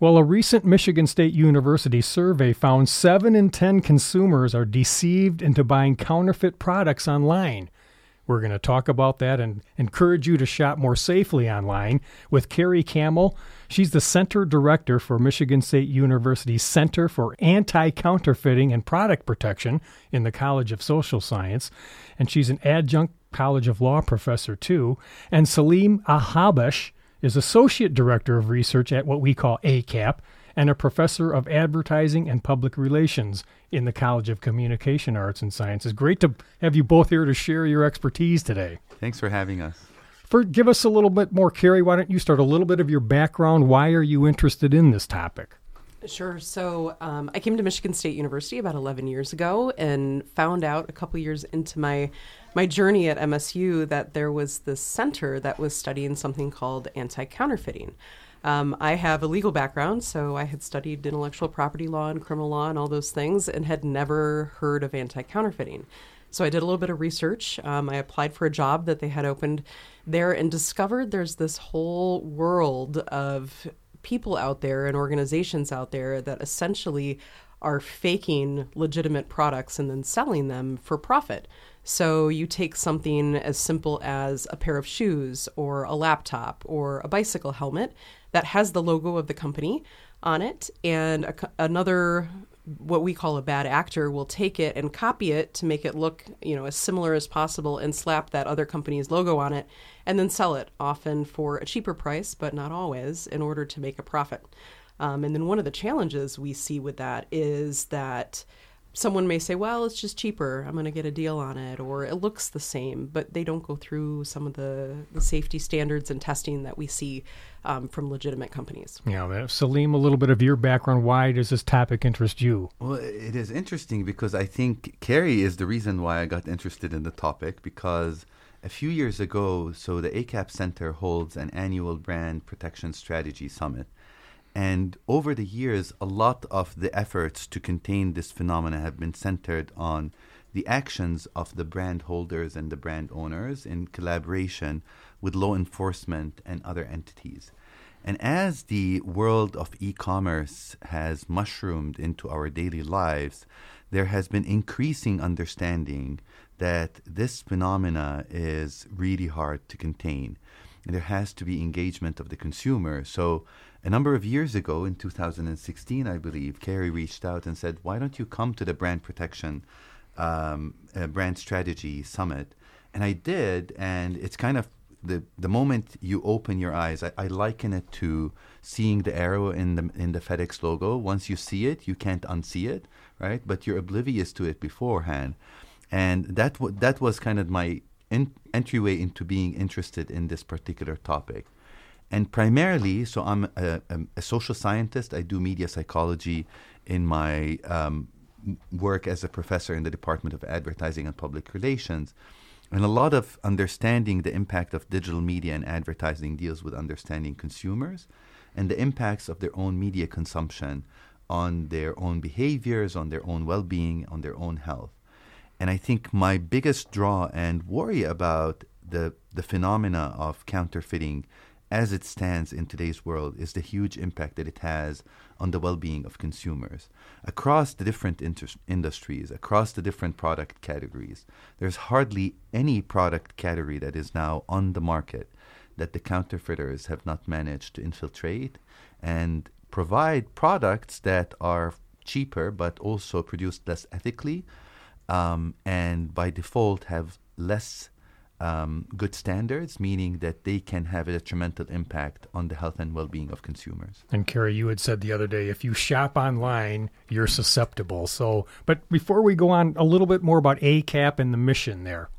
Well, a recent Michigan State University survey found 7 in 10 consumers are deceived into buying counterfeit products online. We're going to talk about that and encourage you to shop more safely online with Kari Kammel. She's the Center Director for Michigan State University's Center for Anti Counterfeiting and Product Protection in the College of Social Science. And she's an adjunct College of Law professor, too. And Saleem Alhabash is Associate Director of Research at what we call A-CAPP and a professor of advertising and public relations in the College of Communication Arts and Sciences. Great to have you both here to share your expertise today. Thanks for having us. For give us a little bit more, Kari. Why don't you start a little bit of your background? Why are you interested in this topic? Sure. So um, I came to Michigan State University about 11 years ago and found out a couple years into my my journey at MSU that there was this center that was studying something called anti counterfeiting. Um, I have a legal background, so I had studied intellectual property law and criminal law and all those things and had never heard of anti counterfeiting. So I did a little bit of research. Um, I applied for a job that they had opened there and discovered there's this whole world of people out there and organizations out there that essentially are faking legitimate products and then selling them for profit. So you take something as simple as a pair of shoes or a laptop or a bicycle helmet that has the logo of the company on it, and a, another what we call a bad actor will take it and copy it to make it look you know as similar as possible and slap that other company's logo on it and then sell it often for a cheaper price but not always in order to make a profit. Um, and then one of the challenges we see with that is that someone may say, well, it's just cheaper. I'm going to get a deal on it, or it looks the same, but they don't go through some of the, the safety standards and testing that we see um, from legitimate companies. Yeah, Saleem, a little bit of your background. Why does this topic interest you? Well, it is interesting because I think Kari is the reason why I got interested in the topic because a few years ago, so the A-CAPP Center holds an annual brand protection strategy summit. And over the years, a lot of the efforts to contain this phenomena have been centered on the actions of the brand holders and the brand owners in collaboration with law enforcement and other entities. And as the world of e commerce has mushroomed into our daily lives, there has been increasing understanding that this phenomena is really hard to contain. And there has to be engagement of the consumer. So a number of years ago, in 2016, I believe, Kari reached out and said, Why don't you come to the brand protection, um, uh, brand strategy summit? And I did, and it's kind of the, the moment you open your eyes, I, I liken it to seeing the arrow in the, in the FedEx logo. Once you see it, you can't unsee it, right? But you're oblivious to it beforehand. And that, w- that was kind of my in- entryway into being interested in this particular topic and primarily, so I'm a, a, social scientist. I do media psychology in my um, work as a professor in the Department of Advertising and Public Relations. And a lot of understanding the impact of digital media and advertising deals with understanding consumers and the impacts of their own media consumption on their own behaviors, on their own well being, on their own health. And I think my biggest draw and worry about the, the phenomena of counterfeiting as it stands in today's world is the huge impact that it has on the well being of consumers. Across the different inter- industries, across the different product categories, there's hardly any product category that is now on the market that the counterfeiters have not managed to infiltrate and provide products that are cheaper but also produced less ethically um, and by default have less um, good standards, meaning that they can have a detrimental impact on the health and well being of consumers. And Kari, you had said the other day, if you shop online, you're susceptible. So, but before we go on, a little bit more about A-CAPP and the mission there.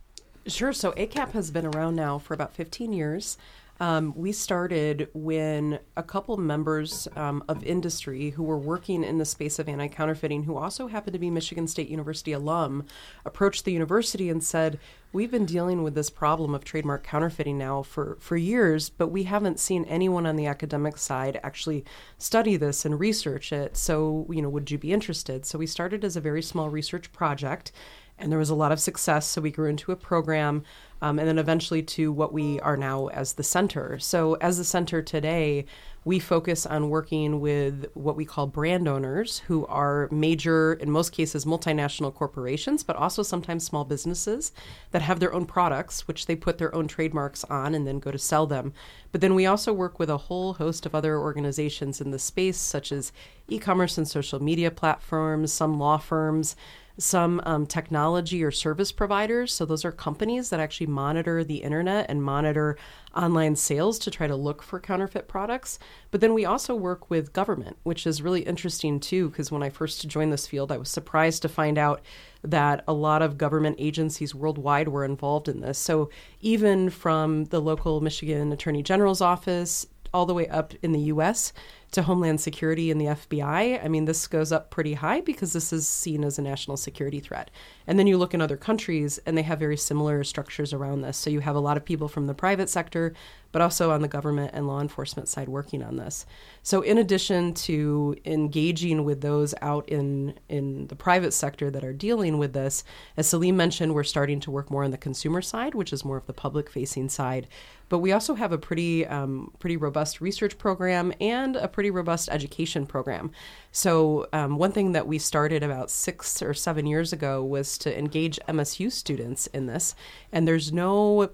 Sure. So, A-CAPP has been around now for about 15 years. Um, we started when a couple members um, of industry who were working in the space of anti counterfeiting, who also happened to be Michigan State University alum, approached the university and said, We've been dealing with this problem of trademark counterfeiting now for, for years, but we haven't seen anyone on the academic side actually study this and research it. So, you know, would you be interested? So, we started as a very small research project And there was a lot of success, so we grew into a program um, and then eventually to what we are now as the center. So, as the center today, we focus on working with what we call brand owners, who are major, in most cases, multinational corporations, but also sometimes small businesses that have their own products, which they put their own trademarks on and then go to sell them. But then we also work with a whole host of other organizations in the space, such as e commerce and social media platforms, some law firms some um, technology or service providers. So, those are companies that actually monitor the internet and monitor online sales to try to look for counterfeit products. But then we also work with government, which is really interesting too, because when I first joined this field, I was surprised to find out that a lot of government agencies worldwide were involved in this. So, even from the local Michigan Attorney General's office all the way up in the US to Homeland Security and the FBI, I mean, this goes up pretty high because this is seen as a national security threat. And then you look in other countries and they have very similar structures around this. So you have a lot of people from the private sector, but also on the government and law enforcement side working on this. So in addition to engaging with those out in in the private sector that are dealing with this, as Saleem mentioned, we're starting to work more on the consumer side, which is more of the public facing side. But we also have a pretty um, pretty robust research program and a pretty robust education program. So um, one thing that we started about six or seven years ago was to engage MSU students in this, and there's no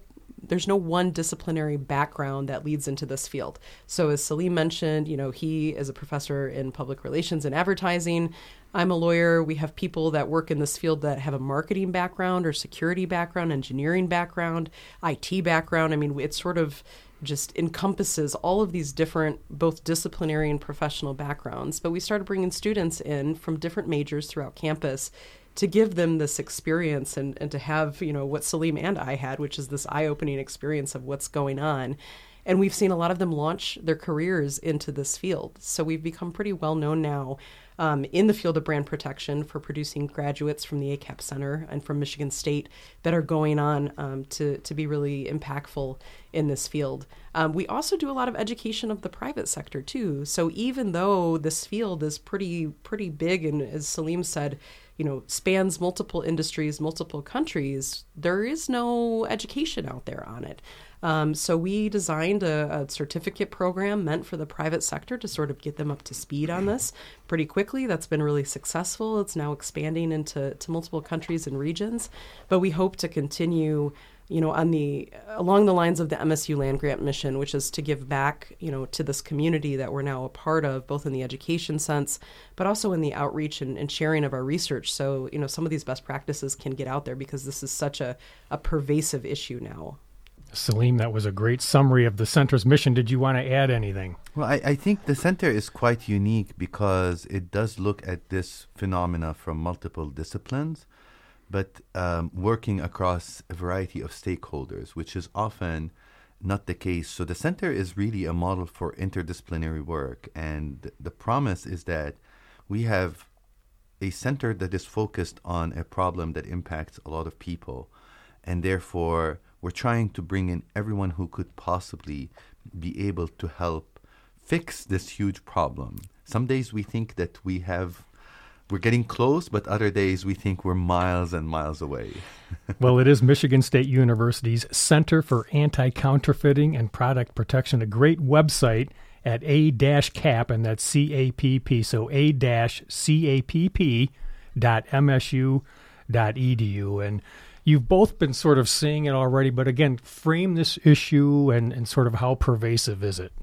there's no one disciplinary background that leads into this field. So as Saleem mentioned, you know, he is a professor in public relations and advertising. I'm a lawyer. We have people that work in this field that have a marketing background or security background, engineering background, IT background. I mean, it's sort of just encompasses all of these different, both disciplinary and professional backgrounds. But we started bringing students in from different majors throughout campus to give them this experience and, and to have, you know, what Saleem and I had, which is this eye opening experience of what's going on. And we've seen a lot of them launch their careers into this field. So we've become pretty well known now um, in the field of brand protection for producing graduates from the A-CAPP Center and from Michigan State that are going on um, to, to be really impactful in this field. Um, we also do a lot of education of the private sector too. So even though this field is pretty pretty big and as Saleem said, you know, spans multiple industries, multiple countries, there is no education out there on it. Um, so we designed a, a, certificate program meant for the private sector to sort of get them up to speed on this pretty quickly. That's been really successful. It's now expanding into to multiple countries and regions, but we hope to continue you know, on the along the lines of the MSU land grant mission, which is to give back, you know, to this community that we're now a part of, both in the education sense, but also in the outreach and, and sharing of our research. So, you know, some of these best practices can get out there because this is such a, a pervasive issue now. Saleem, that was a great summary of the center's mission. Did you want to add anything? Well, I, I, think the center is quite unique because it does look at this phenomena from multiple disciplines, but um, working across a variety of stakeholders, which is often not the case. So the center is really a model for interdisciplinary work, and the promise is that we have a center that is focused on a problem that impacts a lot of people, and therefore we're trying to bring in everyone who could possibly be able to help fix this huge problem. Some days we think that we have we're getting close, but other days we think we're miles and miles away. well, it is Michigan State University's Center for Anti Counterfeiting and Product Protection, a great website at a-cap, and that's C-A-P-P, so a-capp dot msu dot edu. And You've both been sort of seeing it already, but again, frame this issue and, and sort of how pervasive is it?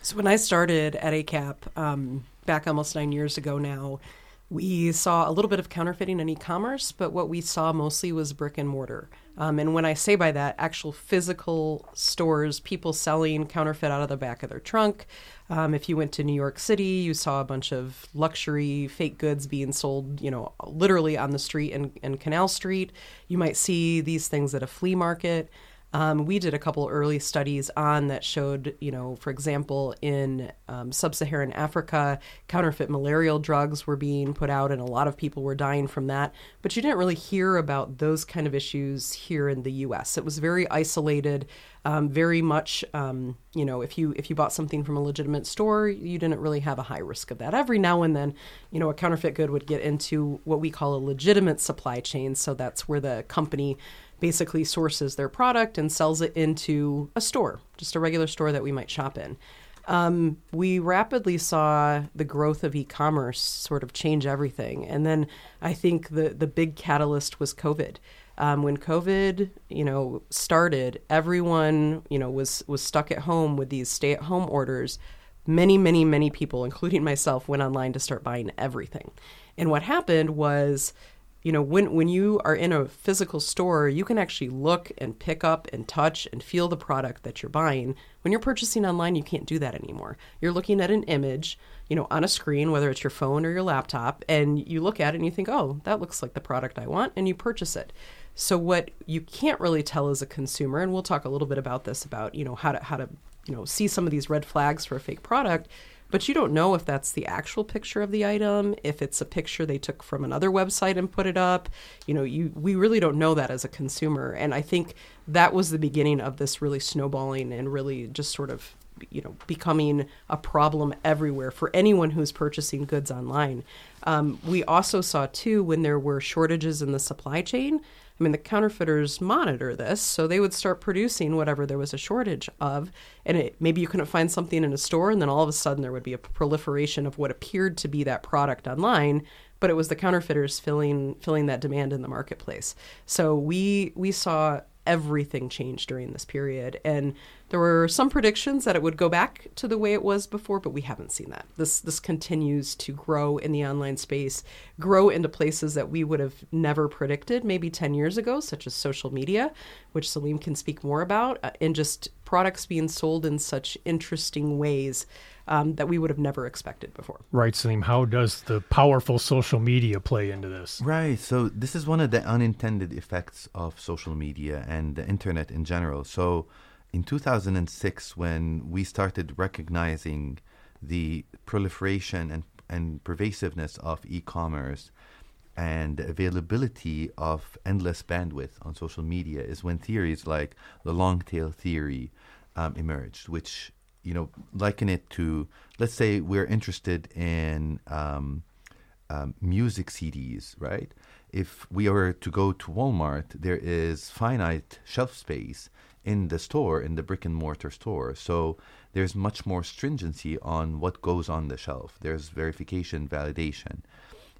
So, when I started at A-CAPP um, back almost nine years ago now, we saw a little bit of counterfeiting in e commerce, but what we saw mostly was brick and mortar. Um, and when I say by that, actual physical stores, people selling counterfeit out of the back of their trunk. Um, if you went to New York City, you saw a bunch of luxury fake goods being sold, you know, literally on the street and, in Canal Street. You might see these things at a flea market. Um, we did a couple early studies on that showed, you know, for example, in um, sub Saharan Africa, counterfeit malarial drugs were being put out, and a lot of people were dying from that. But you didn't really hear about those kind of issues here in the US. It was very isolated. Um, very much, um, you know, if you if you bought something from a legitimate store, you didn't really have a high risk of that. Every now and then, you know, a counterfeit good would get into what we call a legitimate supply chain. So that's where the company basically sources their product and sells it into a store, just a regular store that we might shop in. Um, we rapidly saw the growth of e-commerce sort of change everything, and then I think the the big catalyst was COVID. Um, when COVID, you know, started, everyone, you know, was was stuck at home with these stay-at-home orders. Many, many, many people, including myself, went online to start buying everything. And what happened was you know when when you are in a physical store you can actually look and pick up and touch and feel the product that you're buying. When you're purchasing online you can't do that anymore. You're looking at an image you know on a screen whether it's your phone or your laptop and you look at it and you think oh that looks like the product i want and you purchase it. So what you can't really tell as a consumer and we'll talk a little bit about this about you know how to how to you know see some of these red flags for a fake product but you don't know if that's the actual picture of the item, if it's a picture they took from another website and put it up. You know, you we really don't know that as a consumer, and I think that was the beginning of this really snowballing and really just sort of you know becoming a problem everywhere for anyone who's purchasing goods online. Um, we also saw too when there were shortages in the supply chain I mean, the counterfeiters monitor this, so they would start producing whatever there was a shortage of, and it, maybe you couldn't find something in a store, and then all of a sudden there would be a proliferation of what appeared to be that product online, but it was the counterfeiters filling filling that demand in the marketplace. So we we saw everything change during this period. And there were some predictions that it would go back to the way it was before, but we haven't seen that. This this continues to grow in the online space, grow into places that we would have never predicted maybe 10 years ago, such as social media, which Saleem can speak more about, uh, and just products being sold in such interesting ways um, that we would have never expected before. Right, Saleem. How does the powerful social media play into this? Right. So this is one of the unintended effects of social media and the internet in general. So in 2006, when we started recognizing the proliferation and, and pervasiveness of e-commerce and availability of endless bandwidth on social media is when theories like the long tail theory um, emerged, which you know, liken it to, let's say we're interested in um, um, music CDs, right? If we were to go to Walmart, there is finite shelf space in the store, in the brick and mortar store. So there's much more stringency on what goes on the shelf. There's verification, validation.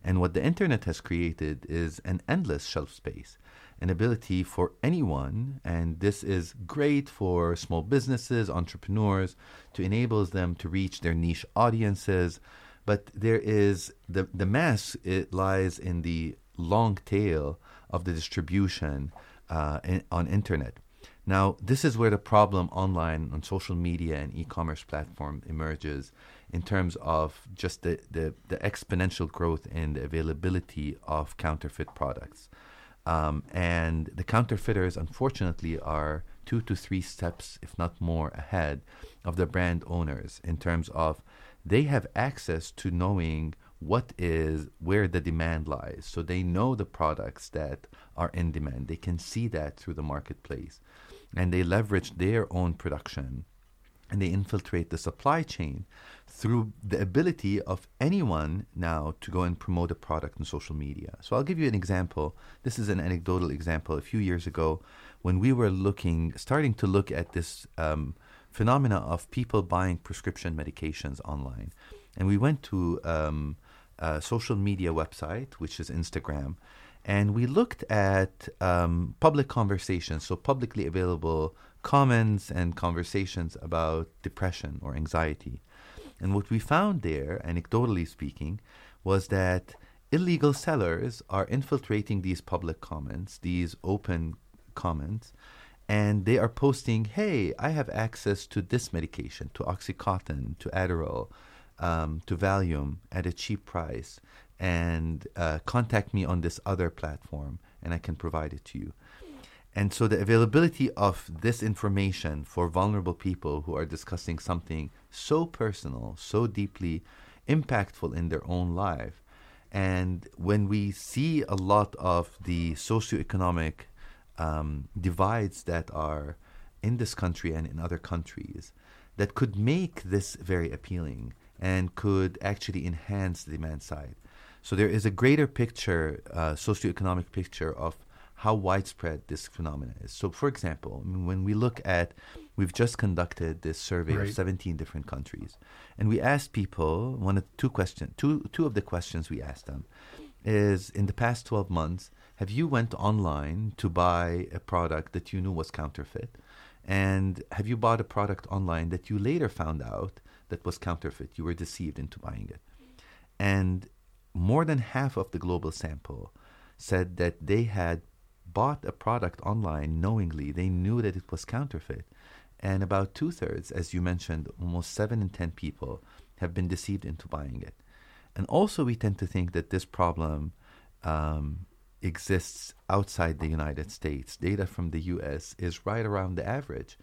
And what the internet has created is an endless shelf space an ability for anyone, and this is great for small businesses, entrepreneurs, to enable them to reach their niche audiences. But there is the the mess. It lies in the long tail of the distribution uh, in, on internet. Now, this is where the problem online on social media and e-commerce platform emerges in terms of just the, the, the exponential growth the availability of counterfeit products. Um, and the counterfeiters, unfortunately, are two to three steps, if not more, ahead of the brand owners in terms of they have access to knowing what is where the demand lies. So they know the products that are in demand. They can see that through the marketplace. And they leverage their own production and they infiltrate the supply chain through the ability of anyone now to go and promote a product on social media. So I'll give you an example. This is an anecdotal example. A few years ago, when we were looking, starting to look at this um, phenomena of people buying prescription medications online, and we went to um, a social media website, which is Instagram, and we looked at um, public conversations, so publicly available comments and conversations about depression or anxiety. And what we found there, anecdotally speaking, was that illegal sellers are infiltrating these public comments, these open comments, and they are posting, hey, I have access to this medication, to Oxycontin, to Adderall, um, to Valium at a cheap price, and uh, contact me on this other platform, and I can provide it to you. And so the availability of this information for vulnerable people who are discussing something so personal, so deeply impactful in their own life. And when we see a lot of the socioeconomic um, divides that are in this country and in other countries, that could make this very appealing and could actually enhance the demand side. So there is a greater picture, uh, socioeconomic picture of how widespread this phenomenon is. So, for example, when we look at, we've just conducted this survey right. of 17 different countries, and we asked people one of two questions. Two two of the questions we asked them is in the past 12 months, have you went online to buy a product that you knew was counterfeit, and have you bought a product online that you later found out that was counterfeit? You were deceived into buying it, and more than half of the global sample said that they had bought a product online knowingly. They knew that it was counterfeit. And about two thirds, as you mentioned, almost seven in 10 people have been deceived into buying it. And also, we tend to think that this problem um, exists outside the United States. Data from the US is right around the average.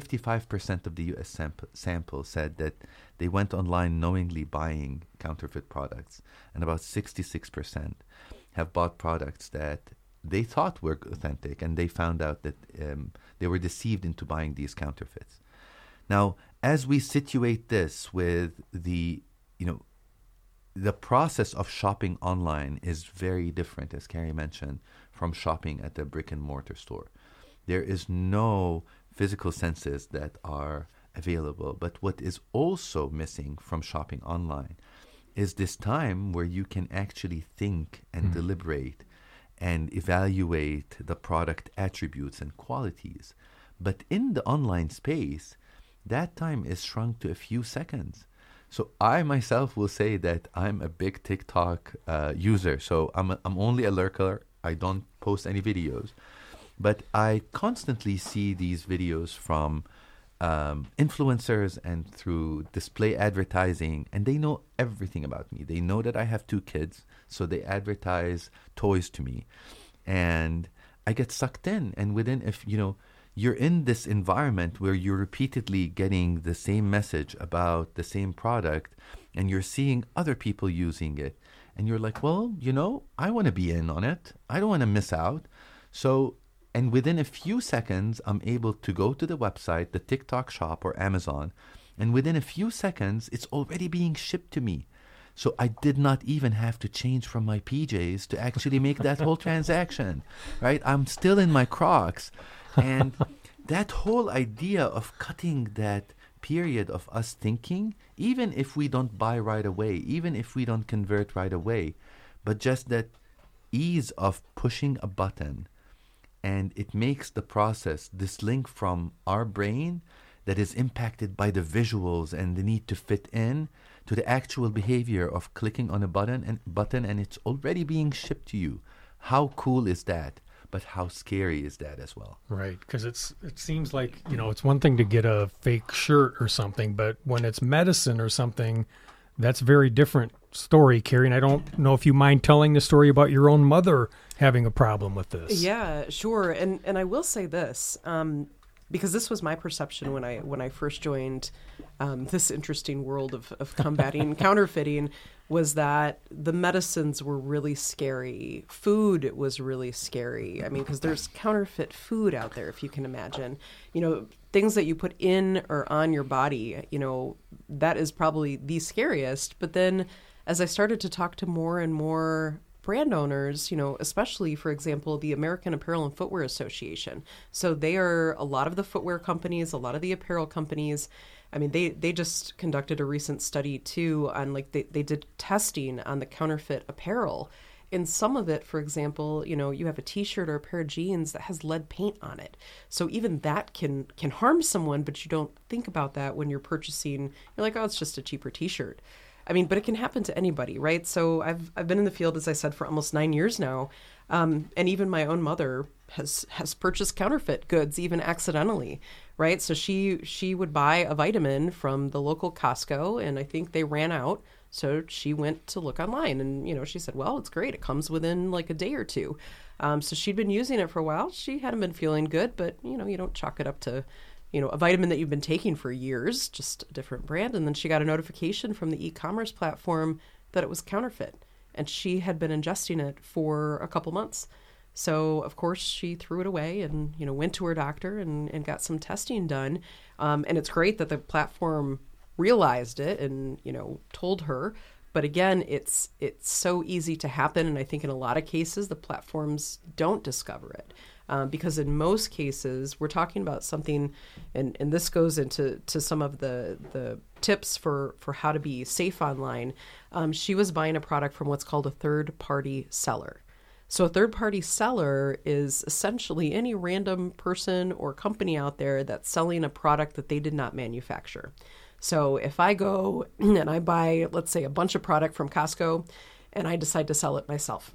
55% of the US sample, sample said that they went online knowingly buying counterfeit products, and about 66% have bought products that they thought were authentic, and they found out that um, they were deceived into buying these counterfeits. Now, as we situate this with the, you know, the process of shopping online is very different, as Kari mentioned, from shopping at the brick and mortar store. There is no physical senses that are available, but what is also missing from shopping online is this time where you can actually think and mm. deliberate and evaluate the product attributes and qualities. But in the online space, that time is shrunk to a few seconds. So I myself will say that I'm a big TikTok uh, user. So I'm a, I'm only a lurker. I don't post any videos, but I constantly see these videos from um, influencers and through display advertising, and they know everything about me. They know that I have two kids, so they advertise toys to me, and I get sucked in. And within, if you know, you're in this environment where you're repeatedly getting the same message about the same product, and you're seeing other people using it, and you're like, well, you know, I want to be in on it. I don't want to miss out. So and within a few seconds, I'm able to go to the website, the TikTok shop or Amazon, and within a few seconds, it's already being shipped to me. So I did not even have to change from my PJs to actually make that whole transaction, right? I'm still in my Crocs. And that whole idea of cutting that period of us thinking, even if we don't buy right away, even if we don't convert right away, but just that ease of pushing a button and it makes the process, this link from our brain that is impacted by the visuals and the need to fit in to the actual behavior of clicking on a button and button and it's already being shipped to you. How cool is that? But how scary is that as well? Right, because it's it seems like you know it's one thing to get a fake shirt or something, but when it's medicine or something, that's very different story, Kari. And I don't know if you mind telling the story about your own mother having a problem with this. Yeah, sure. And and I will say this. Um, because this was my perception when I when I first joined um, this interesting world of, of combating counterfeiting was that the medicines were really scary. Food was really scary. I mean, because there's counterfeit food out there, if you can imagine. You know, things that you put in or on your body. You know, that is probably the scariest. But then, as I started to talk to more and more brand owners, you know, especially for example, the American Apparel and Footwear Association. So they are a lot of the footwear companies, a lot of the apparel companies. I mean, they they just conducted a recent study too on like they, they did testing on the counterfeit apparel. In some of it, for example, you know, you have a T-shirt or a pair of jeans that has lead paint on it. So even that can can harm someone, but you don't think about that when you're purchasing. You're like, oh, it's just a cheaper T-shirt. I mean, but it can happen to anybody, right? So I've I've been in the field, as I said, for almost nine years now, um, and even my own mother has has purchased counterfeit goods, even accidentally, right? So she she would buy a vitamin from the local Costco, and I think they ran out So she went to look online and, you know, she said, well, it's great. It comes within like a day or two. Um, so she'd been using it for a while. She hadn't been feeling good, but, you know, you don't chalk it up to, you know, a vitamin that you've been taking for years, just a different brand. And then she got a notification from the e commerce platform that it was counterfeit. And she had been ingesting it for a couple months. So of course she threw it away and you know went to her doctor and, and got some testing done. Um, and it's great that the platform realized it and you know told her. But again, it's it's so easy to happen, and I think in a lot of cases the platforms don't discover it. Um, because in most cases we're talking about something and, and this goes into to some of the the tips for for how to be safe online um, she was buying a product from what's called a third party seller so, a third party seller is essentially any random person or company out there that's selling a product that they did not manufacture. So, if I go and I buy, let's say, a bunch of product from Costco and I decide to sell it myself,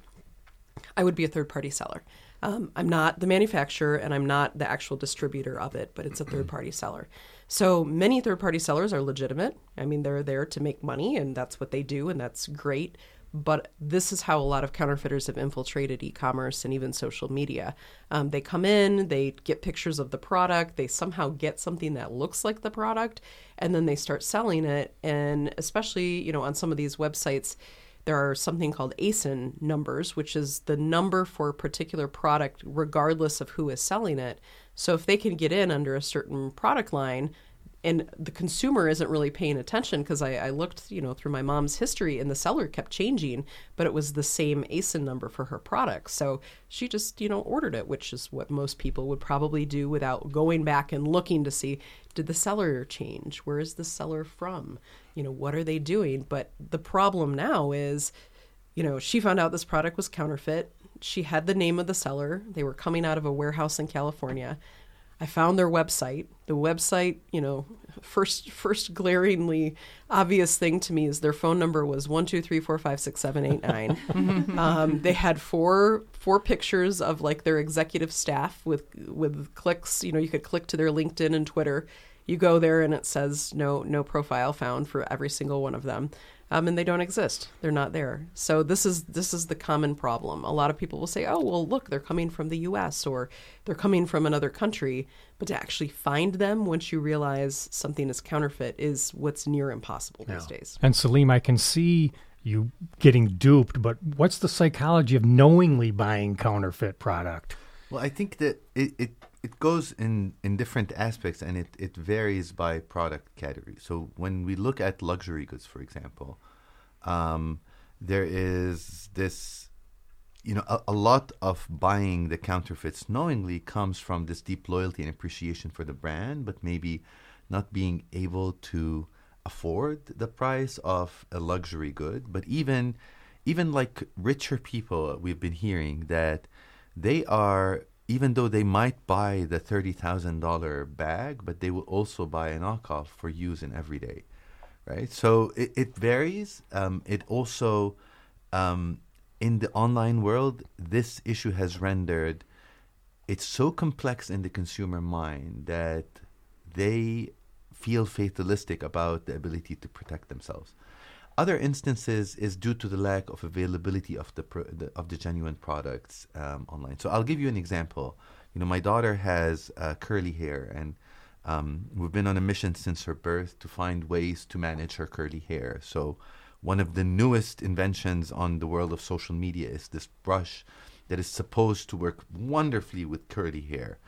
I would be a third party seller. Um, I'm not the manufacturer and I'm not the actual distributor of it, but it's a third party seller. So many third party sellers are legitimate. I mean, they're there to make money and that's what they do, and that's great. But this is how a lot of counterfeiters have infiltrated e commerce and even social media. Um, they come in, they get pictures of the product, they somehow get something that looks like the product, and then they start selling it. And especially, you know, on some of these websites, there are something called ASIN numbers, which is the number for a particular product, regardless of who is selling it. So if they can get in under a certain product line, and the consumer isn't really paying attention because I, I, looked, you know, through my mom's history and the seller kept changing, but it was the same ASIN number for her product. So she just, you know, ordered it, which is what most people would probably do without going back and looking to see did the seller change? Where is the seller from? You know, what are they doing? But the problem now is, you know, she found out this product was counterfeit. She had the name of the seller. They were coming out of a warehouse in California I found their website. The website, you know, first first glaringly obvious thing to me is their phone number was one two three four five six seven eight nine. um, they had four four pictures of like their executive staff with with clicks. You know, you could click to their LinkedIn and Twitter. You go there and it says no no profile found for every single one of them um, and they don't exist. They're not there. So this is this is the common problem. A lot of people will say, "Oh, well, look, they're coming from the U.S. or they're coming from another country," but to actually find them once you realize something is counterfeit is what's near impossible yeah. these days. And Saleem, I can see you getting duped, but what's the psychology of knowingly buying counterfeit product? Well, I think that it, it it goes in, in different aspects and it, it varies by product category. So when we look at luxury goods, for example, um, there is this, you know, a, a, lot of buying the counterfeits knowingly comes from this deep loyalty and appreciation for the brand, but maybe not being able to afford the price of a luxury good. But even even like richer people, we've been hearing that they are even though they might buy the $30,000 bag, but they will also buy a knockoff for use in everyday, right? So it, it varies. Um, it also, um, in the online world, this issue has rendered it's so complex in the consumer mind that they feel fatalistic about the ability to protect themselves. Other instances is due to the lack of availability of the, pro- the of the genuine products um, online. So I'll give you an example. You know, my daughter has uh, curly hair, and um, we've been on a mission since her birth to find ways to manage her curly hair. So one of the newest inventions on the world of social media is this brush that is supposed to work wonderfully with curly hair.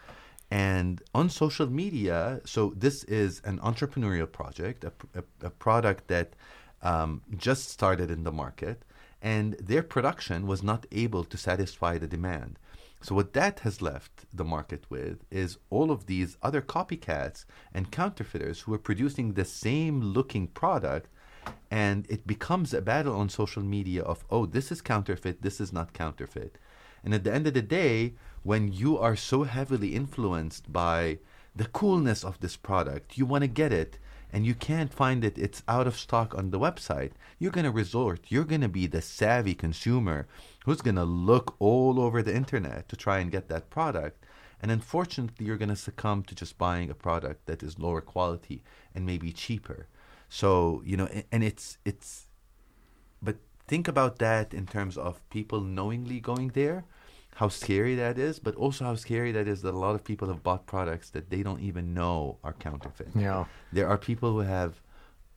And on social media, so this is an entrepreneurial project, a, a, a product that um, just started in the market, and their production was not able to satisfy the demand. So, what that has left the market with is all of these other copycats and counterfeiters who are producing the same looking product. And it becomes a battle on social media of, oh, this is counterfeit, this is not counterfeit. And at the end of the day, when you are so heavily influenced by the coolness of this product, you want to get it, and you can't find it, it's out of stock on the website, you're going to resort, you're going to be the savvy consumer who's going to look all over the internet to try and get that product. And unfortunately, you're going to succumb to just buying a product that is lower quality and maybe cheaper. So, you know, and it's, it's, but think about that in terms of people knowingly going there, how scary that is, but also how scary that is that a lot of people have bought products that they don't even know are counterfeit. Yeah. There are people who have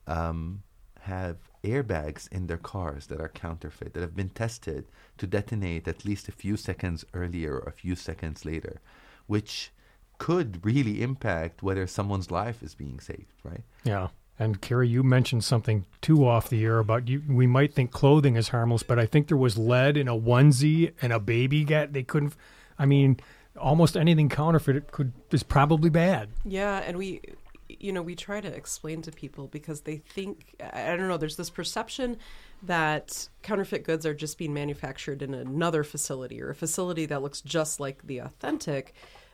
um, have airbags in their cars that are counterfeit that have been tested to detonate at least a few seconds earlier or a few seconds later, which could really impact whether someone's life is being saved, right? Yeah. And Carrie, you mentioned something too off the air about you. We might think clothing is harmless, but I think there was lead in a onesie and a baby got. They couldn't. I mean, almost anything counterfeit could is probably bad. Yeah, and we, you know, we try to explain to people because they think I don't know. There's this perception that counterfeit goods are just being manufactured in another facility or a facility that looks just like the authentic.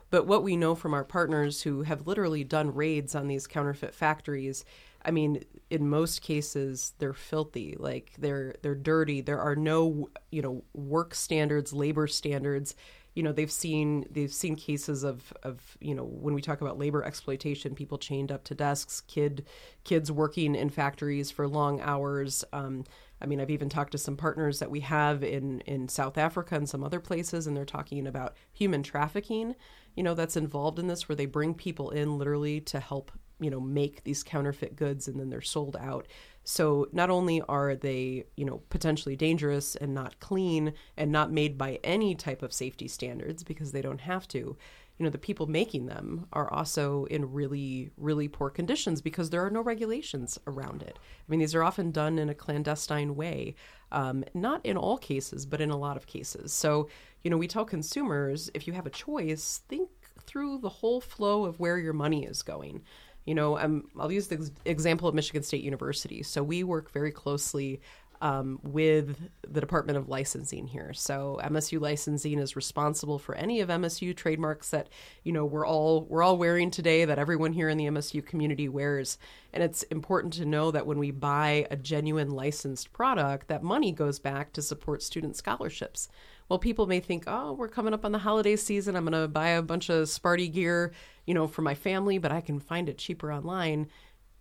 But what we know from our partners who have literally done raids on these counterfeit factories I mean, in most cases, they're filthy. Like they're they're dirty. There are no you know work standards, labor standards. You know, they've seen they've seen cases of of you know when we talk about labor exploitation, people chained up to desks, kid kids working in factories for long hours. Um, I mean, I've even talked to some partners that we have in in South Africa and some other places, and they're talking about human trafficking. You know, that's involved in this, where they bring people in literally to help you know make these counterfeit goods and then they're sold out. So not only are they you know potentially dangerous and not clean and not made by any type of safety standards because they don't have to you know the people making them are also in really really poor conditions because there are no regulations around it. I mean these are often done in a clandestine way um, not in all cases but in a lot of cases. So you know we tell consumers if you have a choice think through the whole flow of where your money is going you know, um, I'll use the example of Michigan State University. So we work very closely um, with the Department of Licensing here. So MSU licensing is responsible for any of MSU trademarks that you know we're all we're all wearing today that everyone here in the MSU community wears. And it's important to know that when we buy a genuine licensed product, that money goes back to support student scholarships. Well, people may think, oh, we're coming up on the holiday season. I'm going to buy a bunch of Sparty gear, you know, for my family, but I can find it cheaper online.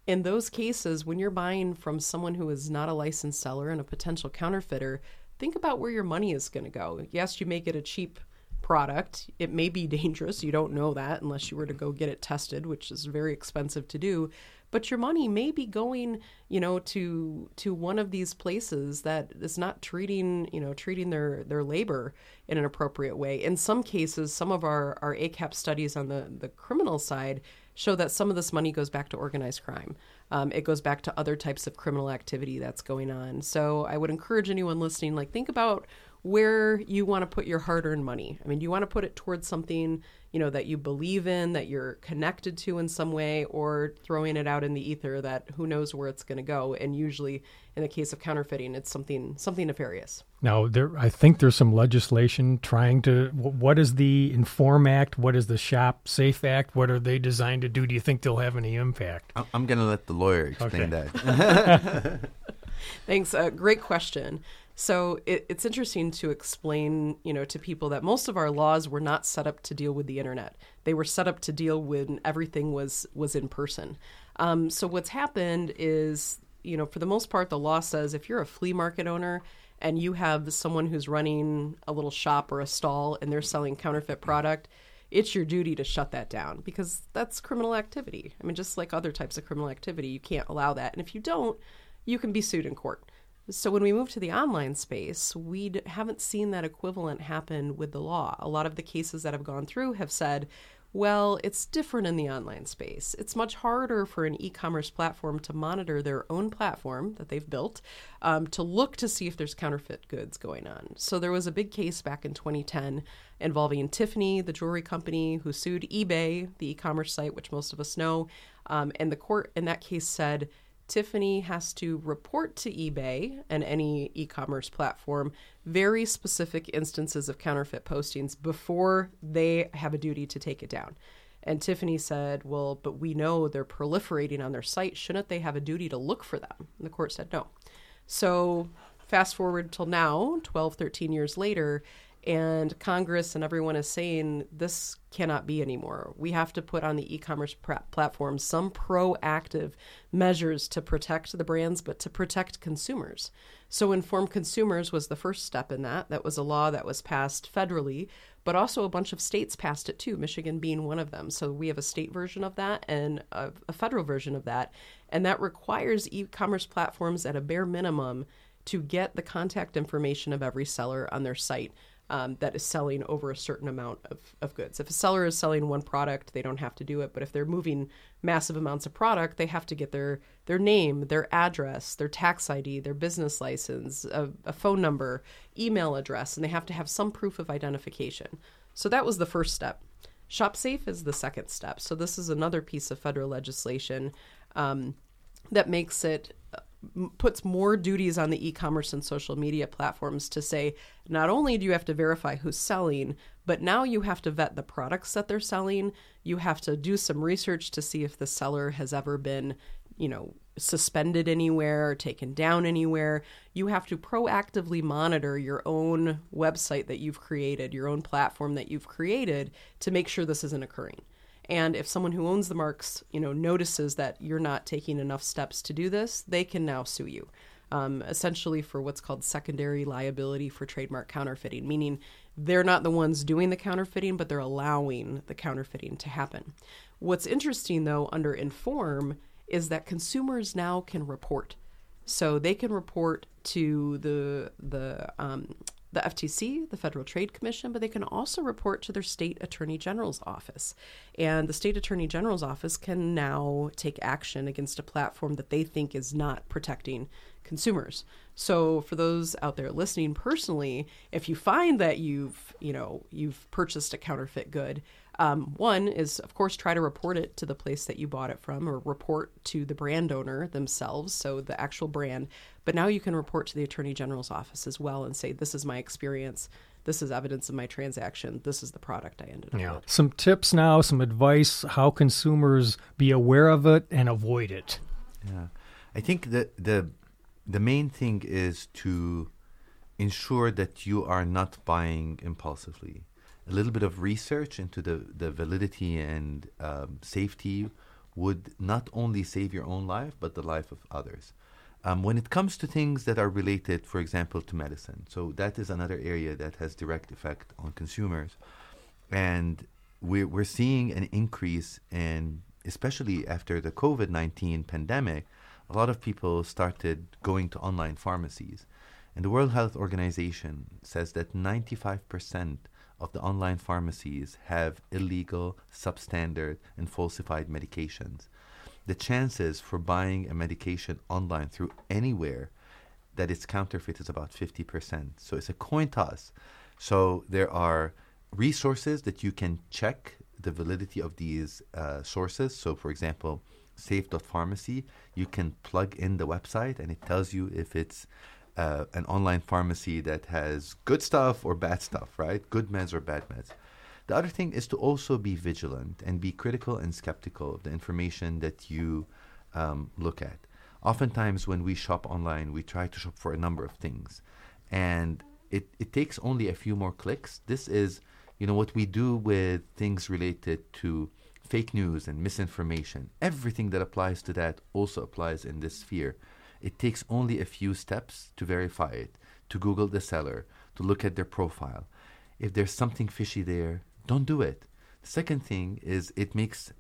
In those cases, when you're buying from someone who is not a licensed seller and a potential counterfeiter, think about where your money is going to go. Yes, you may get a cheap product. It may be dangerous. You don't know that unless you were to go get it tested, which is very expensive to do but your money may be going you know to to one of these places that is not treating you know treating their their labor in an appropriate way. In some cases some of our our A-CAPP studies on the the criminal side show that some of this money goes back to organized crime. Um, it goes back to other types of criminal activity that's going on. So i would encourage anyone listening like think about where you want to put your hard-earned money. I mean you want to put it towards something you know that you believe in that you're connected to in some way or throwing it out in the ether that who knows where it's going to go. And usually in the case of counterfeiting it's something something nefarious. Now there i think there's some legislation trying to what is the inform act? What is the shop safe act? What are they designed to do? Do you think they'll have any impact? I'm going to let the lawyer explain Okay. that. Thanks. Uh, great question. So it, it's interesting to explain, you know, to people that most of our laws were not set up to deal with the internet. They were set up to deal when everything was was in person. Um, so what's happened is, you know, for the most part, the law says if you're a flea market owner and you have someone who's running a little shop or a stall and they're selling counterfeit product, it's your duty to shut that down because that's criminal activity. I mean, just like other types of criminal activity, you can't allow that. And if you don't, you can be sued in court. So when we move to the online space, we haven't seen that equivalent happen with the law. A lot of the cases that have gone through have said, well, it's different in the online space. It's much harder for an e commerce platform to monitor their own platform that they've built um, to look to see if there's counterfeit goods going on. So there was a big case back in 2010 involving Tiffany, the jewelry company, who sued eBay, the e commerce site, which most of us know. Um, and the court in that case said, Tiffany has to report to eBay and any e commerce platform very specific instances of counterfeit postings before they have a duty to take it down. And Tiffany said, Well, but we know they're proliferating on their site. Shouldn't they have a duty to look for them? And the court said no. So fast forward till now, 12, 13 years later, And Congress and everyone is saying this cannot be anymore. We have to put on the e commerce platform some proactive measures to protect the brands, but to protect consumers. So, Informed Consumers was the first step in that. That was a law that was passed federally, but also a bunch of states passed it too, Michigan being one of them. So, we have a state version of that and a, a federal version of that. And that requires e commerce platforms at a bare minimum to get the contact information of every seller on their site um, that is selling over a certain amount of, of goods. If a seller is selling one product, they don't have to do it. But if they're moving massive amounts of product, they have to get their their name, their address, their tax ID, their business license, a, a phone number, email address, and they have to have some proof of identification. So that was the first step. ShopSafe is the second step. So this is another piece of federal legislation um, that makes it puts more duties on the e-commerce and social media platforms to say not only do you have to verify who's selling but now you have to vet the products that they're selling. You have to do some research to see if the seller has ever been you know suspended anywhere or taken down anywhere. You have to proactively monitor your own website that you've created your own platform that you've created to make sure this isn't occurring and if someone who owns the marks, you know, notices that you're not taking enough steps to do this, they can now sue you. Um, essentially for what's called secondary liability for trademark counterfeiting, meaning they're not the ones doing the counterfeiting, but they're allowing the counterfeiting to happen. What's interesting, though, under Inform is that consumers now can report. So they can report to the the um, the FTC, the Federal Trade Commission, but they can also report to their state attorney general's office. And the state attorney general's office can now take action against a platform that they think is not protecting consumers. So for those out there listening personally, if you find that you've, you know, you've purchased a counterfeit good, um, one is, of course, try to report it to the place that you bought it from or report to the brand owner themselves, so the actual brand. But now you can report to the Attorney General's office as well and say, This is my experience. This is evidence of my transaction. This is the product I ended up yeah. with. Some tips now, some advice how consumers be aware of it and avoid it. Yeah. I think that the the main thing is to ensure that you are not buying impulsively a little bit of research into the, the validity and um, safety would not only save your own life, but the life of others. Um, when it comes to things that are related, for example, to medicine, so that is another area that has direct effect on consumers, and we're we're seeing an increase in, especially after the COVID nineteen pandemic, a lot of people started going to online pharmacies, and the World Health Organization says that ninety five percent of the online pharmacies have illegal, substandard, and falsified medications. The chances for buying a medication online through anywhere that it's counterfeit is about 50%. So it's a coin toss. So there are resources that you can check the validity of these uh, sources. So, for example, safe.pharmacy, you can plug in the website and it tells you if it's uh, an online pharmacy that has good stuff or bad stuff, right? Good meds or bad meds. The other thing is to also be vigilant and be critical and skeptical of the information that you um, look at. Oftentimes, when we shop online, we try to shop for a number of things, and it, it takes only a few more clicks. This is, you know, what we do with things related to fake news and misinformation. Everything that applies to that also applies in this sphere. It takes only a few steps to verify it, to Google the seller, to look at their profile. If there's something fishy there, don't do it. The second thing is it makes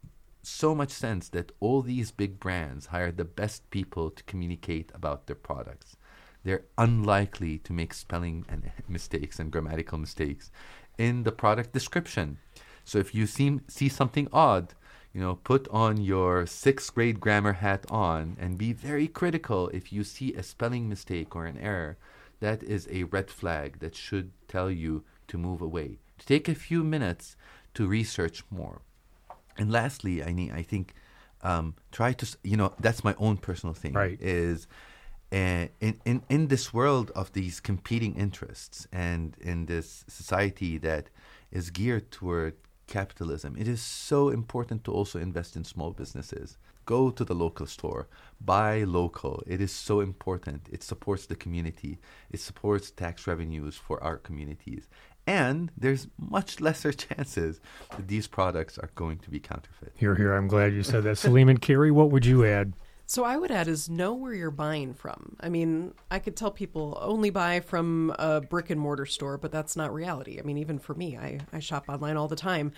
so much sense that all these big brands hire the best people to communicate about their products. They're unlikely to make spelling and mistakes and grammatical mistakes in the product description. So if you see, see something odd, you know, put on your sixth grade grammar hat on and be very critical if you see a spelling mistake or an error. That is a red flag that should tell you to move away. To take a few minutes to research more. And lastly, I need, I think, um, try to, you know, that's my own personal thing. Right. Is uh, in, in, in this world of these competing interests and in this society that is geared toward capitalism, it is so important to also invest in small businesses. Go to the local store. Buy local. It is so important. It supports the community. It supports tax revenues for our communities. And there's much lesser chances that these products are going to be counterfeit. Here, here. I'm glad you said that. Saleem and Kari, what would you add? So I would add is know where you're buying from. I mean, I could tell people only buy from a brick and mortar store, but that's not reality. I mean, even for me, I, I shop online all the time.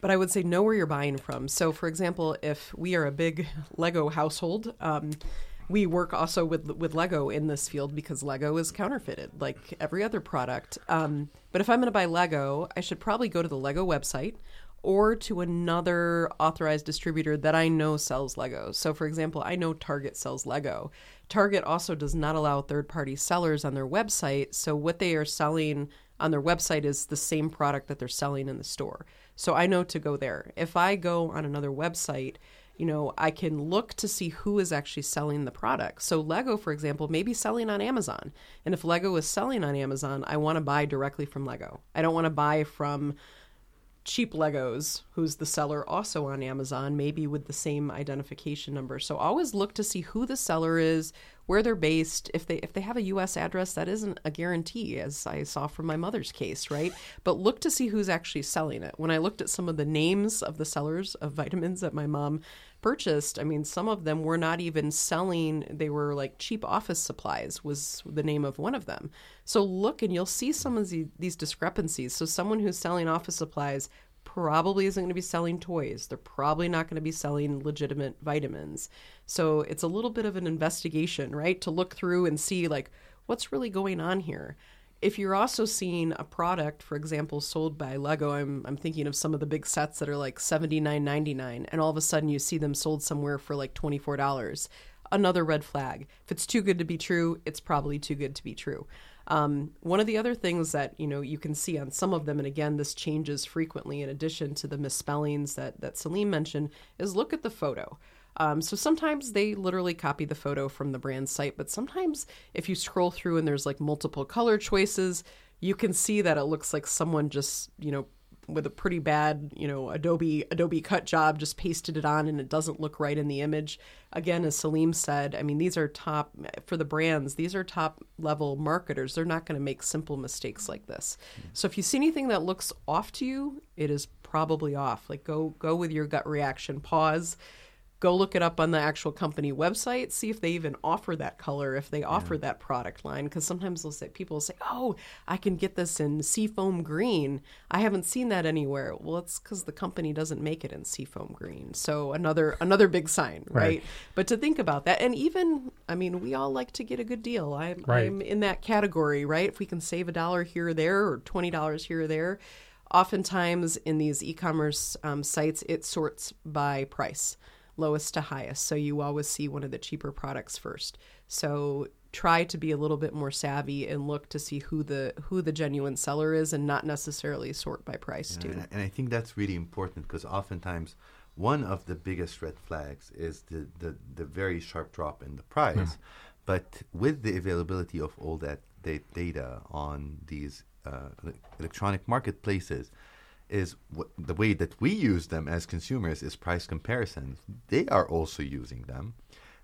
But I would say know where you're buying from. So, for example, if we are a big Lego household, um, we work also with with Lego in this field because Lego is counterfeited, like every other product. Um, but if I'm going to buy Lego, I should probably go to the Lego website or to another authorized distributor that I know sells Lego. So, for example, I know Target sells Lego. Target also does not allow third party sellers on their website. So, what they are selling on their website is the same product that they're selling in the store. So, I know to go there. If I go on another website, you know, I can look to see who is actually selling the product. So, Lego, for example, may be selling on Amazon. And if Lego is selling on Amazon, I want to buy directly from Lego. I don't want to buy from cheap Legos, who's the seller also on Amazon, maybe with the same identification number. So always look to see who the seller is, where they're based. If they if they have a US address, that isn't a guarantee, as I saw from my mother's case, right? But look to see who's actually selling it. When I looked at some of the names of the sellers of vitamins that my mom purchased, I mean, some of them were not even selling, they were like cheap office supplies, was the name of one of them. So look and you'll see some of the, these discrepancies. So someone who's selling office supplies probably isn't going to be selling toys. They're probably not going to be selling legitimate vitamins. So it's a little bit of an investigation, right? To look through and see, like, what's really going on here if you're also seeing a product, for example, sold by Lego, I'm I'm thinking of some of the big sets that are like seventy nine ninety nine, and all of a sudden you see them sold somewhere for like twenty four dollars. Another red flag. If it's too good to be true, it's probably too good to be true. Um, one of the other things that you know you can see on some of them, and again this changes frequently. In addition to the misspellings that that Saleem mentioned, is look at the photo. Um, so sometimes they literally copy the photo from the brand site, but sometimes if you scroll through and there's like multiple color choices, you can see that it looks like someone just, you know, with a pretty bad, you know, Adobe Adobe cut job just pasted it on and it doesn't look right in the image. Again, as Saleem said, I mean, these are top for the brands, these are top level marketers. They're not going to make simple mistakes like this. So if you see anything that looks off to you, it is probably off. Like go go with your gut reaction, pause go look it up on the actual company website see if they even offer that color if they offer yeah. that product line because sometimes they'll say people will say oh i can get this in seafoam green i haven't seen that anywhere well it's because the company doesn't make it in seafoam green so another another big sign right? right? but to think about that and even i mean we all like to get a good deal I'm, right. I'm in that category right if we can save a dollar here or there or $20 here or there oftentimes in these e-commerce um, sites it sorts by price lowest to highest. So you always see one of the cheaper products first. So try to be a little bit more savvy and look to see who the who the genuine seller is and not necessarily sort by price too. And, and I think that's really important because oftentimes one of the biggest red flags is the, the, the very sharp drop in the price. Mm. But with the availability of all that data on these uh, electronic marketplaces, is w- the way that we use them as consumers is price comparisons. They are also using them.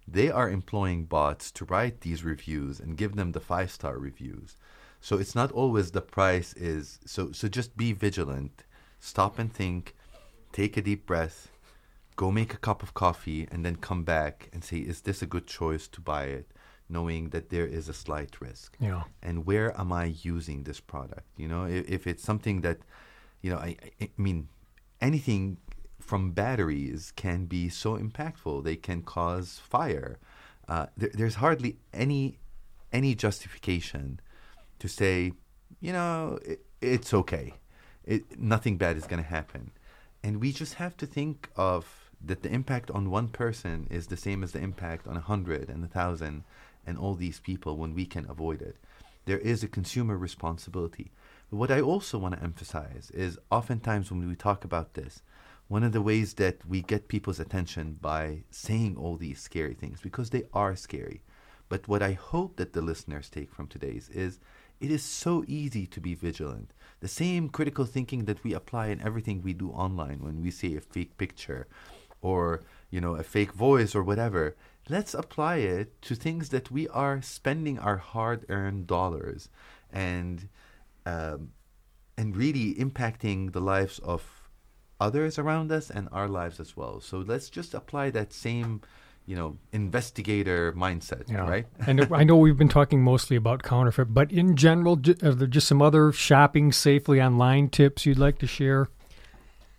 They are employing bots to write these reviews and give them the five star reviews. So it's not always the price is so so just be vigilant. Stop and think, take a deep breath, go make a cup of coffee and then come back and say is this a good choice to buy it? knowing that there is a slight risk. Yeah. And where am I using this product? You know, if, if it's something that you know, I, I mean, anything from batteries can be so impactful. They can cause fire. Uh, there, there's hardly any any justification to say, you know, it, it's okay. It, nothing bad is going to happen. And we just have to think of that the impact on one person is the same as the impact on a hundred and a thousand and all these people when we can avoid it. There is a consumer responsibility. What I also want to emphasize is oftentimes when we talk about this, one of the ways that we get people's attention by saying all these scary things, because they are scary. But what I hope that the listeners take from today's is it is so easy to be vigilant. The same critical thinking that we apply in everything we do online when we see a fake picture or you know, a fake voice or whatever. Let's apply it to things that we are spending our hard-earned dollars and um, and really impacting the lives of others around us and our lives as well. So let's just apply that same, you know, investigator mindset, Yeah. right? and I know we've been talking mostly about counterfeit, but in general, j- are there just some other shopping safely online tips you'd like to share?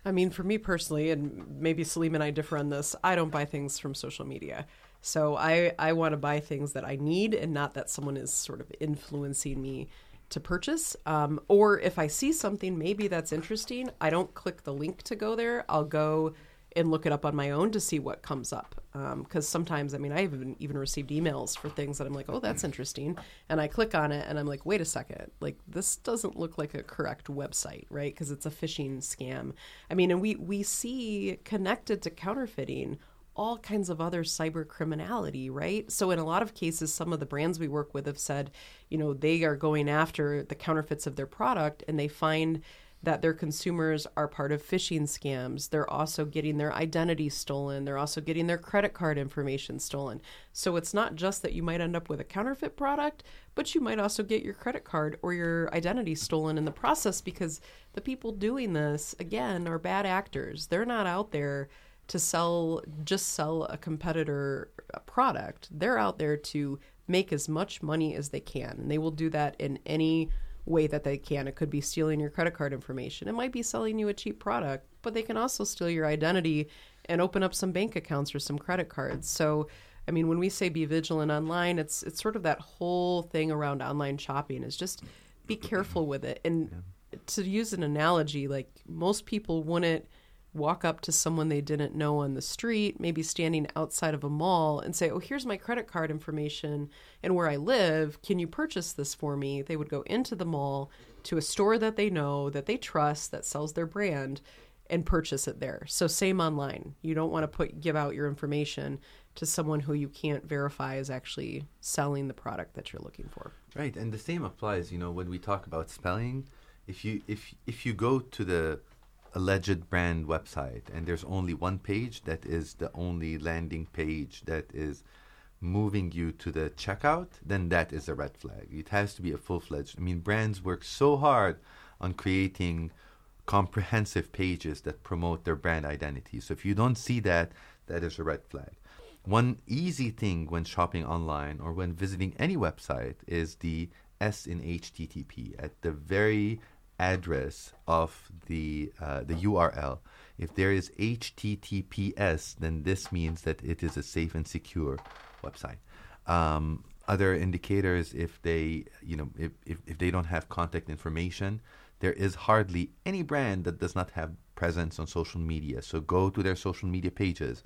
I mean, for me personally, and maybe Saleem and I differ on this, I don't buy things from social media. So I, I want to buy things that I need and not that someone is sort of influencing me to purchase. Um, or if I see something maybe that's interesting, I don't click the link to go there. I'll go and look it up on my own to see what comes up. Because sometimes, I mean, I even even received emails for things that I'm like, oh, that's interesting, and I click on it and I'm like, wait a second, like this doesn't look like a correct website, right? Because it's a phishing scam. I mean, and we we see connected to counterfeiting all kinds of other cyber criminality, right? So in a lot of cases, some of the brands we work with have said, you know, they are going after the counterfeits of their product and they find that their consumers are part of phishing scams. They're also getting their identity stolen. They're also getting their credit card information stolen. So it's not just that you might end up with a counterfeit product, but you might also get your credit card or your identity stolen in the process because the people doing this, again, are bad actors. They're not out there to sell just sell a competitor a product. They're out there to make as much money as they can, and they will do that in any way that they can. It could be stealing your credit card information. It might be selling you a cheap product, but they can also steal your identity and open up some bank accounts or some credit cards. So, I mean, when we say be vigilant online, it's it's sort of that whole thing around online shopping is just be careful with it. And to use an analogy, like most people wouldn't walk up to someone they didn't know on the street, maybe standing outside of a mall, and say, Oh, here's my credit card information and where I live. Can you purchase this for me? They would go into the mall to a store that they know, that they trust, that sells their brand, and purchase it there. So, same online. You don't want to put give out your information to someone who you can't verify is actually selling the product that you're looking for. Right, and the same applies. You know, when we talk about spelling, if you if if you go to the alleged brand website and there's only one page that is the only landing page that is moving you to the checkout, then that is a red flag. It has to be a full fledged. I mean, brands work so hard on creating comprehensive pages that promote their brand identity. So if you don't see that, that is a red flag. One easy thing when shopping online or when visiting any website is the S in HTTP at the very address of the uh, the URL. If there is HTTPS, then this means that it is a safe and secure website. Um, other indicators, if they you know if, if, if they don't have contact information, there is hardly any brand that does not have presence on social media. So go to their social media pages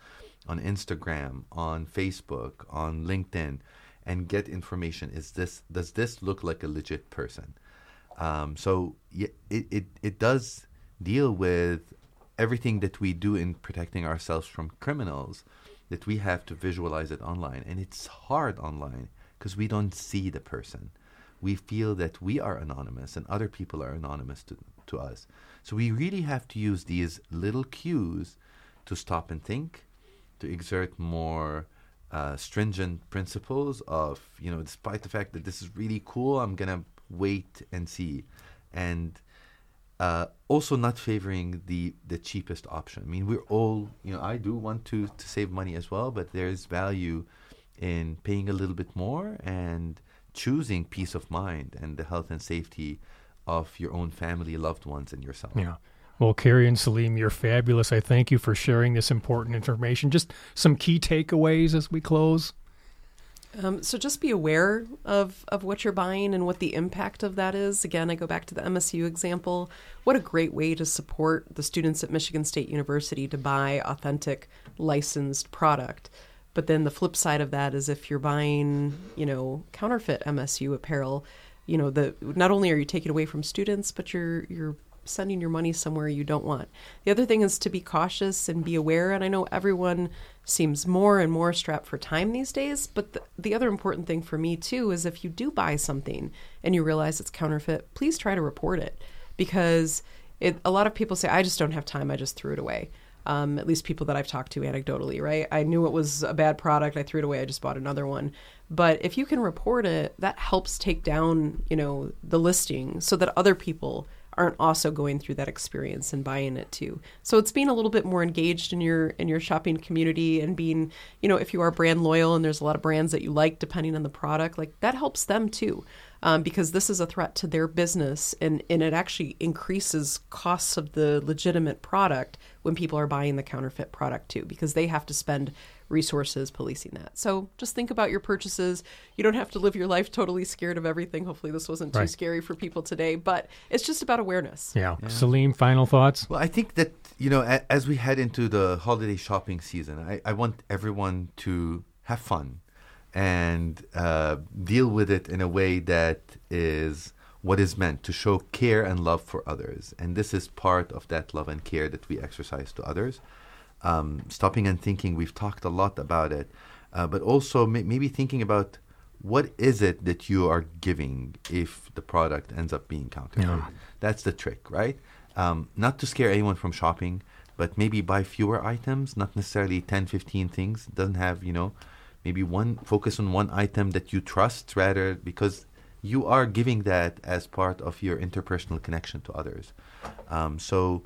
on Instagram, on Facebook, on LinkedIn, and get information. Is this does this look like a legit person? Um, so it, it it does deal with everything that we do in protecting ourselves from criminals. That we have to visualize it online, and it's hard online because we don't see the person. We feel that we are anonymous and other people are anonymous to, to us. So we really have to use these little cues to stop and think, to exert more uh, stringent principles of, you know, despite the fact that this is really cool, I'm going to wait and see. And uh, also not favoring the, the cheapest option. I mean, we're all, you know, I do want to, to save money as well, but there's value in paying a little bit more and choosing peace of mind and the health and safety of your own family, loved ones, and yourself. Yeah. Well, Kari and Saleem, you're fabulous. I thank you for sharing this important information. Just some key takeaways as we close. Um, so just be aware of, of what you're buying and what the impact of that is. Again, I go back to the MSU example. What a great way to support the students at Michigan State University to buy authentic, licensed product. But then the flip side of that is if you're buying, you know, counterfeit MSU apparel, you know, the not only are you taking away from students, but you're you're sending your money somewhere you don't want. The other thing is to be cautious and be aware. And I know everyone seems more and more strapped for time these days, but the, the other important thing for me too is if you do buy something and you realize it's counterfeit, please try to report it because it, a lot of people say, I just don't have time, I just threw it away. Um, at least people that I've talked to anecdotally, right? I knew it was a bad product. I threw it away. I just bought another one. But if you can report it, that helps take down, you know, the listing so that other people aren't also going through that experience and buying it too. So it's being a little bit more engaged in your in your shopping community and being, you know, if you are brand loyal and there's a lot of brands that you like depending on the product, like that helps them too um, because this is a threat to their business and, and it actually increases costs of the legitimate product when people are buying the counterfeit product too because they have to spend resources policing that. So just think about your purchases. You don't have to live your life totally scared of everything. Hopefully, this wasn't too Right. scary for people today, but it's just about awareness. Yeah. Saleem, final thoughts? Well, I think that, you know, a, as we head into the holiday shopping season, I, I want everyone to have fun and uh, deal with it in a way that is what is meant to show care and love for others. And this is part of that love and care that we exercise to others. Um, stopping and thinking, we've talked a lot about it, uh, but also may- maybe thinking about what is it that you are giving if the product ends up being counterfeit. Yeah. That's the trick, right? Um, not to scare anyone from shopping, but maybe buy fewer items, not necessarily 10, 15 things. It doesn't have, you know, maybe one focus on one item that you trust rather because you are giving that as part of your interpersonal connection to others. Um, so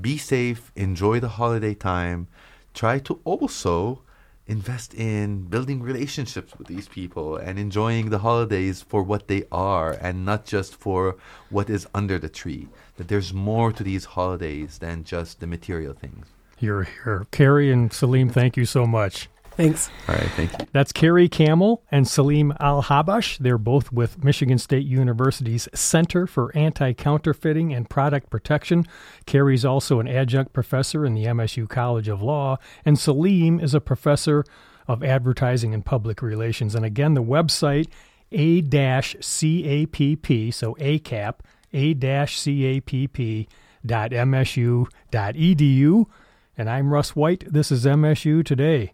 be safe, enjoy the holiday time, try to also invest in building relationships with these people and enjoying the holidays for what they are and not just for what is under the tree. That there's more to these holidays than just the material things. You're here. Kari and Saleem, thank you so much. Thanks. All right, thank you. That's Kari Kammel and Saleem Alhabash. They're both with Michigan State University's Center for Anti Counterfeiting and Product Protection. Kari's also an adjunct professor in the MSU College of Law, and Saleem is a professor of advertising and public relations. And again, the website a CAPP, so A-CAPP, a CAPP dot MSU dot edu. And I'm Russ White. This is MSU Today.